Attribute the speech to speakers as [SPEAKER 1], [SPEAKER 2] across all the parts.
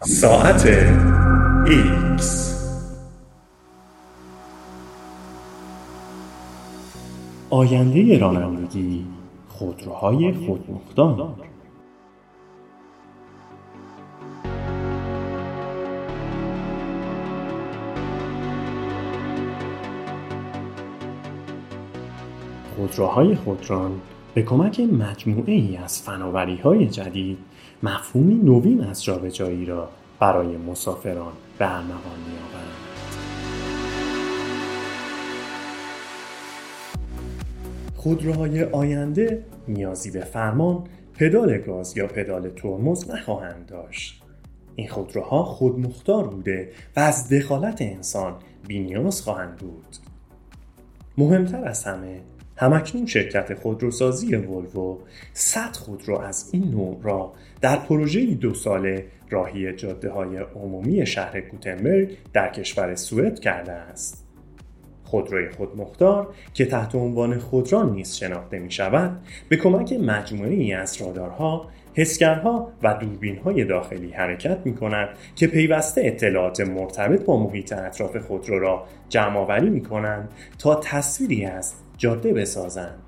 [SPEAKER 1] ساعت X آینده رانندگی خودروهای خودمختار. خودروهای خودران به کمک مجموعه ای از فناوری های جدید مفهومی نوین از جابجایی را برای مسافران به ارمغان میآورند. خودروهای آینده نیازی به فرمان پدال گاز یا پدال ترمز نخواهند داشت. این خودروها خودمختار بوده و از دخالت انسان بینیاز خواهند بود. مهمتر از همه همکنون شرکت خودروسازی ولوو 100 خودرو از این نوع را در پروژه دو ساله راهی جاده های عمومی شهر گوتنبرگ در کشور سوئد کرده است. خودروی خودمختار که تحت عنوان خودران نیز شناخته می شود به کمک مجموعه ای از رادارها، حسگرها و دوربین های داخلی حرکت می کند که پیوسته اطلاعات مرتبط با محیط اطراف خودرو را جمع آوری می کنند تا تصویری از جاده بسازند.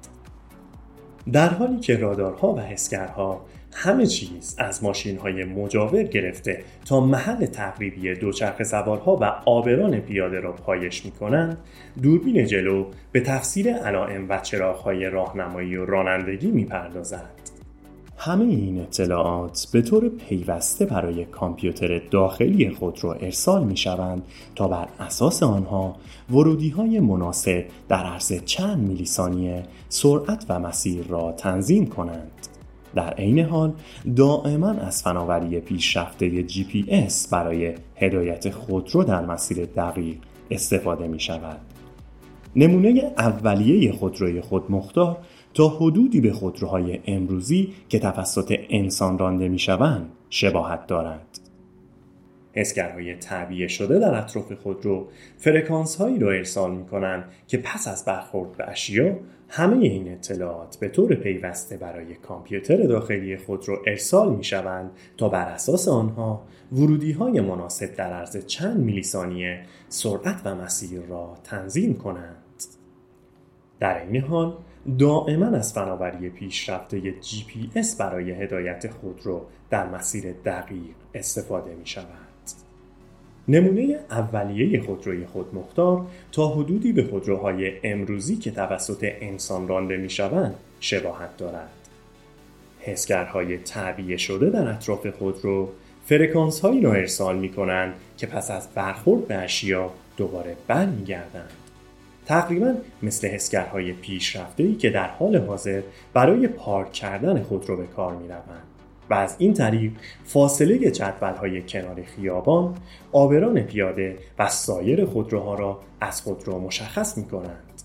[SPEAKER 1] در حالی که رادارها و حسگرها همه چیز از ماشین های مجاور گرفته تا محل تقریبی دوچرخه سوارها و آبران پیاده را پایش می کنند دوربین جلو به تفسیر علائم و های راهنمایی و رانندگی می پردازد. همه این اطلاعات به طور پیوسته برای کامپیوتر داخلی خود را ارسال می شوند تا بر اساس آنها ورودی های مناسب در عرض چند میلی ثانیه سرعت و مسیر را تنظیم کنند. در عین حال دائما از فناوری پیشرفته GPS برای هدایت خودرو در مسیر دقیق استفاده می شود. نمونه اولیه خودروی خودمختار تا حدودی به خودروهای امروزی که توسط انسان رانده می شوند شباهت دارد. حسگرهای تعبیه شده در اطراف خودرو فرکانس هایی را ارسال می کنند که پس از برخورد به اشیا همه این اطلاعات به طور پیوسته برای کامپیوتر داخلی خودرو ارسال می شوند تا بر اساس آنها ورودی های مناسب در عرض چند میلی ثانیه سرعت و مسیر را تنظیم کنند. در این حال دائما از فناوری پیشرفته GPS برای هدایت خودرو در مسیر دقیق استفاده می شود. نمونه اولیه خودروی خودمختار تا حدودی به خودروهای امروزی که توسط انسان رانده می شوند شباهت دارد. حسگرهای تعبیه شده در اطراف خودرو فرکانس هایی را ارسال می کنند که پس از برخورد به اشیا دوباره برمیگردند. تقریبا مثل حسگرهای پیشرفته ای که در حال حاضر برای پارک کردن خودرو به کار می روند. و از این طریق فاصله جدول های کنار خیابان، عابران پیاده و سایر خودروها را از خودرو مشخص می کنند.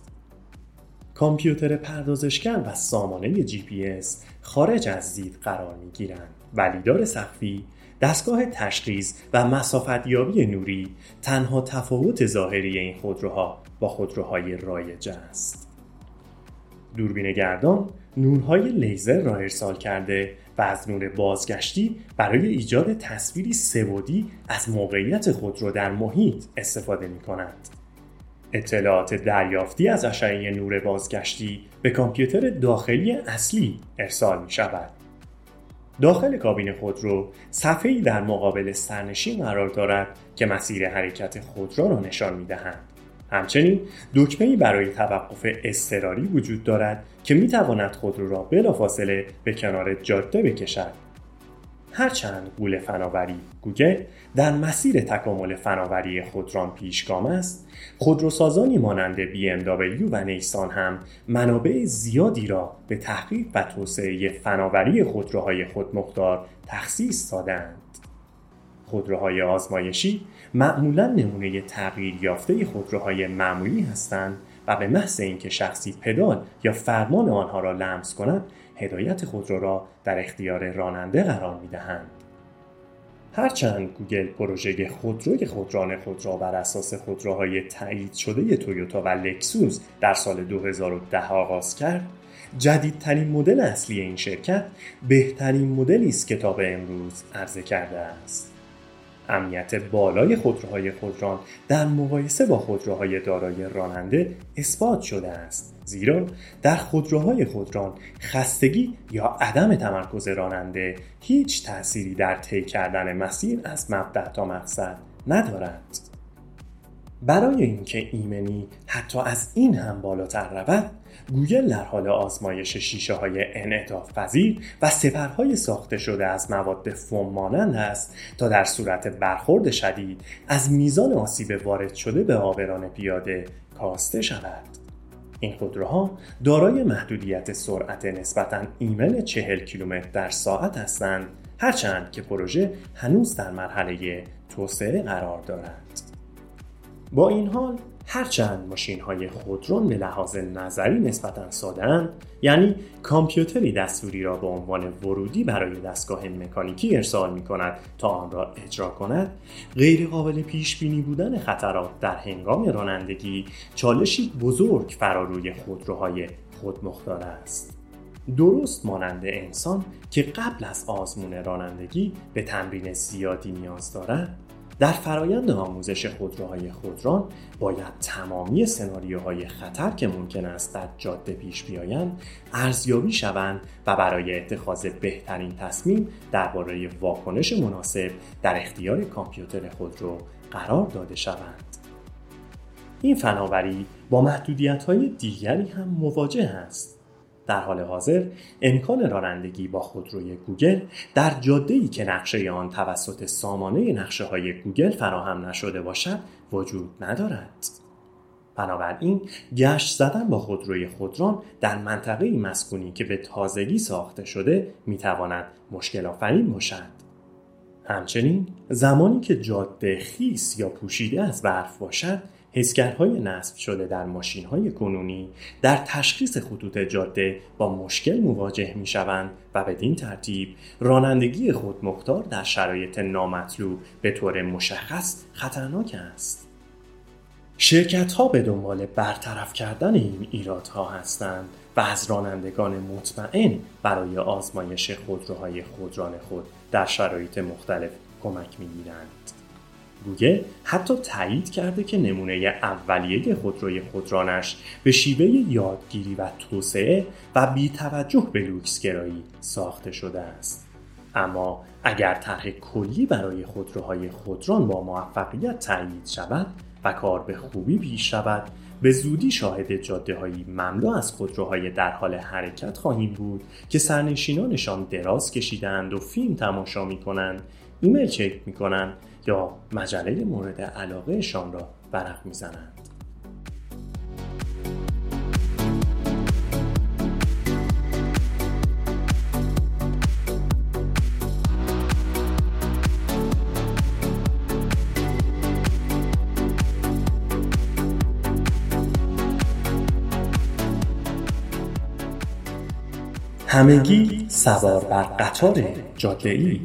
[SPEAKER 1] کامپیوتر پردازشگر و سامانه جی پی اس خارج از دید قرار می گیرند و لیدار سقفی دستگاه تشخیص و مسافتیابی نوری تنها تفاوت ظاهری این خودروها با خودروهای رایج است. دوربین گردان نورهای لیزر را ارسال کرده و از نور بازگشتی برای ایجاد تصویری سبودی از موقعیت خودرو در محیط استفاده می کند. اطلاعات دریافتی از اشعه نور بازگشتی به کامپیوتر داخلی اصلی ارسال می شود. داخل کابین خودرو صفحه‌ای در مقابل سرنشین قرار دارد که مسیر حرکت خودرو را نشان می دهند. همچنین دکمه برای توقف اضطراری وجود دارد که می تواند خودرو را بلافاصله به کنار جاده بکشد. هرچند گول فناوری گوگل در مسیر تکامل فناوری خودران پیشگام است خودروسازانی مانند BMW و نیسان هم منابع زیادی را به تحقیق و توسعه فناوری خودروهای خودمختار تخصیص دادند خودروهای آزمایشی معمولا نمونه تغییر یافته خودروهای معمولی هستند و به محض اینکه شخصی پدال یا فرمان آنها را لمس کند هدایت خودرو را در اختیار راننده قرار می دهند. هرچند گوگل پروژه خودروی خودران خود را بر اساس خودروهای تایید شده تویوتا و لکسوس در سال 2010 آغاز کرد جدیدترین مدل اصلی این شرکت بهترین مدلی است که تا به امروز عرضه کرده است امنیت بالای خودروهای خودران در مقایسه با خودروهای دارای راننده اثبات شده است. زیرا در خودروهای خودران خستگی یا عدم تمرکز راننده هیچ تأثیری در طی کردن مسیر از مبدع تا مقصد ندارد. برای اینکه ایمنی حتی از این هم بالاتر رود گوگل در حال آزمایش شیشه های انعطاف پذیر و سپرهای ساخته شده از مواد فوم مانند است تا در صورت برخورد شدید از میزان آسیب وارد شده به آبران پیاده کاسته شود. این خودروها دارای محدودیت سرعت نسبتا ایمن 40 کیلومتر در ساعت هستند هرچند که پروژه هنوز در مرحله توسعه قرار دارد. با این حال هرچند ماشین های خودرون به لحاظ نظری نسبتا ساده یعنی کامپیوتری دستوری را به عنوان ورودی برای دستگاه مکانیکی ارسال می کند تا آن را اجرا کند غیر قابل پیش بینی بودن خطرات در هنگام رانندگی چالشی بزرگ فراروی خودروهای خودمختار است. درست مانند انسان که قبل از آزمون رانندگی به تمرین زیادی نیاز دارد در فرایند آموزش خودروهای خودران باید تمامی سناریوهای خطر که ممکن است در جاده پیش بیایند ارزیابی شوند و برای اتخاذ بهترین تصمیم درباره واکنش مناسب در اختیار کامپیوتر خودرو قرار داده شوند. این فناوری با محدودیت های دیگری هم مواجه است. در حال حاضر امکان رانندگی با خودروی گوگل در ای که نقشه آن توسط سامانه نقشه های گوگل فراهم نشده باشد وجود ندارد. بنابراین گشت زدن با خودروی خودران در منطقه مسکونی که به تازگی ساخته شده می‌تواند مشکل آفرین باشد. همچنین زمانی که جاده خیس یا پوشیده از برف باشد حسگرهای نصب شده در ماشین های کنونی در تشخیص خطوط جاده با مشکل مواجه می شوند و بدین ترتیب رانندگی خود مختار در شرایط نامطلوب به طور مشخص خطرناک است. شرکت ها به دنبال برطرف کردن این ایرادها هستند و از رانندگان مطمئن برای آزمایش خودروهای خودران خود در شرایط مختلف کمک می گیرند. گوگل حتی تایید کرده که نمونه اولیه خودروی خودرانش به شیوه یادگیری و توسعه و بی توجه به لوکسگرایی ساخته شده است. اما اگر طرح کلی برای خودروهای خودران با موفقیت تایید شود و کار به خوبی پیش رود به زودی شاهد جاده هایی مملو از خودروهای در حال حرکت خواهیم بود که سرنشینانشان دراز کشیدند و فیلم تماشا می کنند ایمیل چک می کنند یا مجله مورد علاقهشان را ورق می‌زنند. همگی سوار بر قطار جاده ای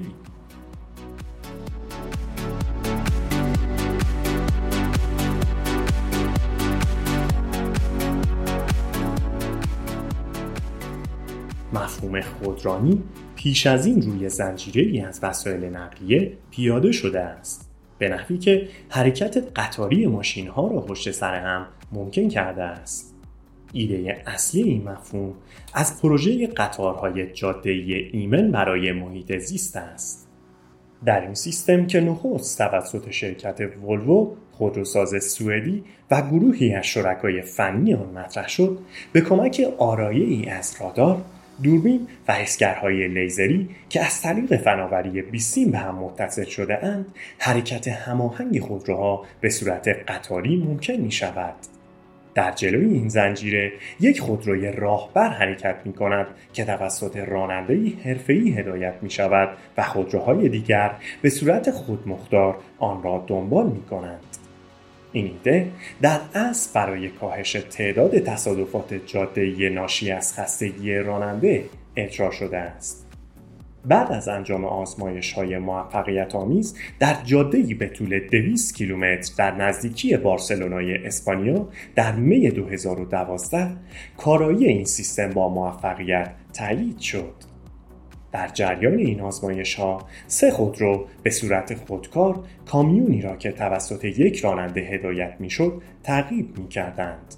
[SPEAKER 1] مفهوم خودرانی پیش از این روی زنجیره ای از وسایل نقلیه پیاده شده است. به نحوی که حرکت قطاری ماشین ها را پشت سر هم ممکن کرده است. ایده اصلی این مفهوم از پروژه قطارهای جاده ایمن برای محیط زیست است. در این سیستم که نخست توسط شرکت ولوو خودروساز سوئدی و گروهی از شرکای فنی آن مطرح شد به کمک آرایه ای از رادار دوربین و حسگرهای لیزری که از طریق فناوری بیسیم به هم متصل شده اند حرکت هماهنگ خودروها به صورت قطاری ممکن می شود. در جلوی این زنجیره یک خودروی راهبر حرکت می کند که توسط رانندهی حرفه‌ای هدایت می شود و خودروهای دیگر به صورت خودمختار آن را دنبال می کنند. این ایده در اصل برای کاهش تعداد تصادفات جاده ناشی از خستگی راننده اجرا شده است. بعد از انجام آزمایش های موفقیت آمیز در جاده به طول 200 کیلومتر در نزدیکی بارسلونای اسپانیا در می 2012 کارایی این سیستم با موفقیت تایید شد. در جریان این آزمایش ها سه خودرو به صورت خودکار کامیونی را که توسط یک راننده هدایت می‌شد تعقیب می کردند.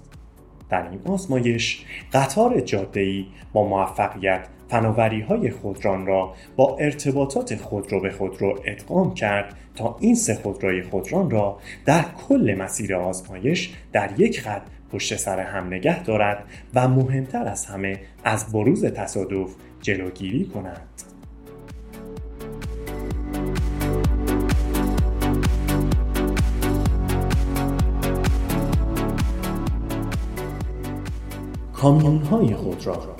[SPEAKER 1] در این آزمایش قطار جاده‌ای با موفقیت فناوری های خودران را با ارتباطات خودرو به خودرو ادغام کرد تا این سه خودروی خودران را در کل مسیر آزمایش در یک خط پشت سر هم نگه دارد و مهمتر از همه از بروز تصادف جلوگیری کند. کامیون های خودرو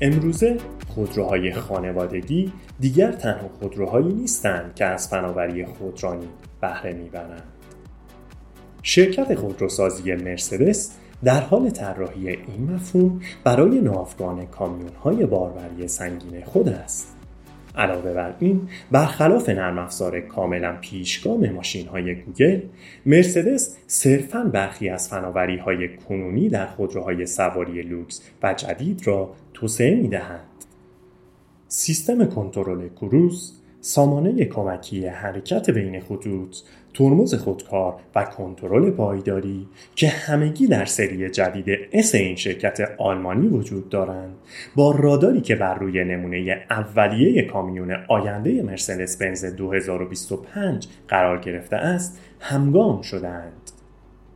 [SPEAKER 1] امروزه خودروهای خانوادگی دیگر تنها خودروهایی نیستند که از فناوری خودرانی بهره می‌برند. شرکت خودروسازی مرسدس در حال طراحی این مفهوم برای ناوگان کامیون های باربری سنگین خود است. علاوه بر این برخلاف نرم افزار کاملا پیشگام ماشین های گوگل مرسدس صرفا برخی از فناوری های کنونی در خودروهای سواری لوکس و جدید را توسعه می دهند. سیستم کنترل کروز سامانه کمکی حرکت بین خطوط ترمز خودکار و کنترل پایداری که همگی در سری جدید اس این شرکت آلمانی وجود دارند با راداری که بر روی نمونه اولیه کامیون آینده مرسدس بنز 2025 قرار گرفته است همگام شدند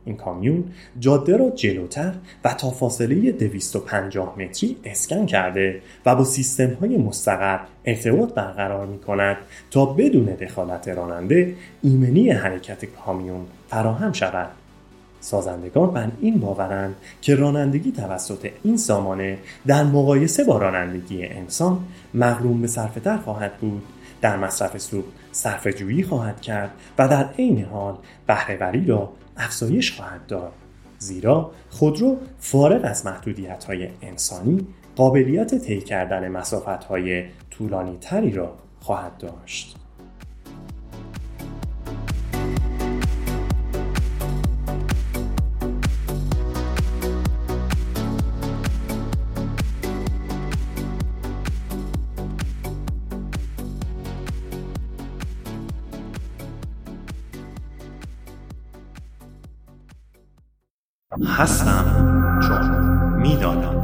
[SPEAKER 1] این کامیون جاده را جلوتر و تا فاصله 250 متری اسکن کرده و با سیستم های مستقر ارتباط برقرار می کند تا بدون دخالت راننده ایمنی حرکت کامیون فراهم شود. سازندگان بر این باورند که رانندگی توسط این سامانه در مقایسه با رانندگی انسان مغروم به صرفتر خواهد بود در مصرف سوخت صرف جویی خواهد کرد و در عین حال بهرهوری را افزایش خواهد داد زیرا خودرو فارغ از محدودیت های انسانی قابلیت طی کردن مسافت های را خواهد داشت. هستم. چون می‌دانم.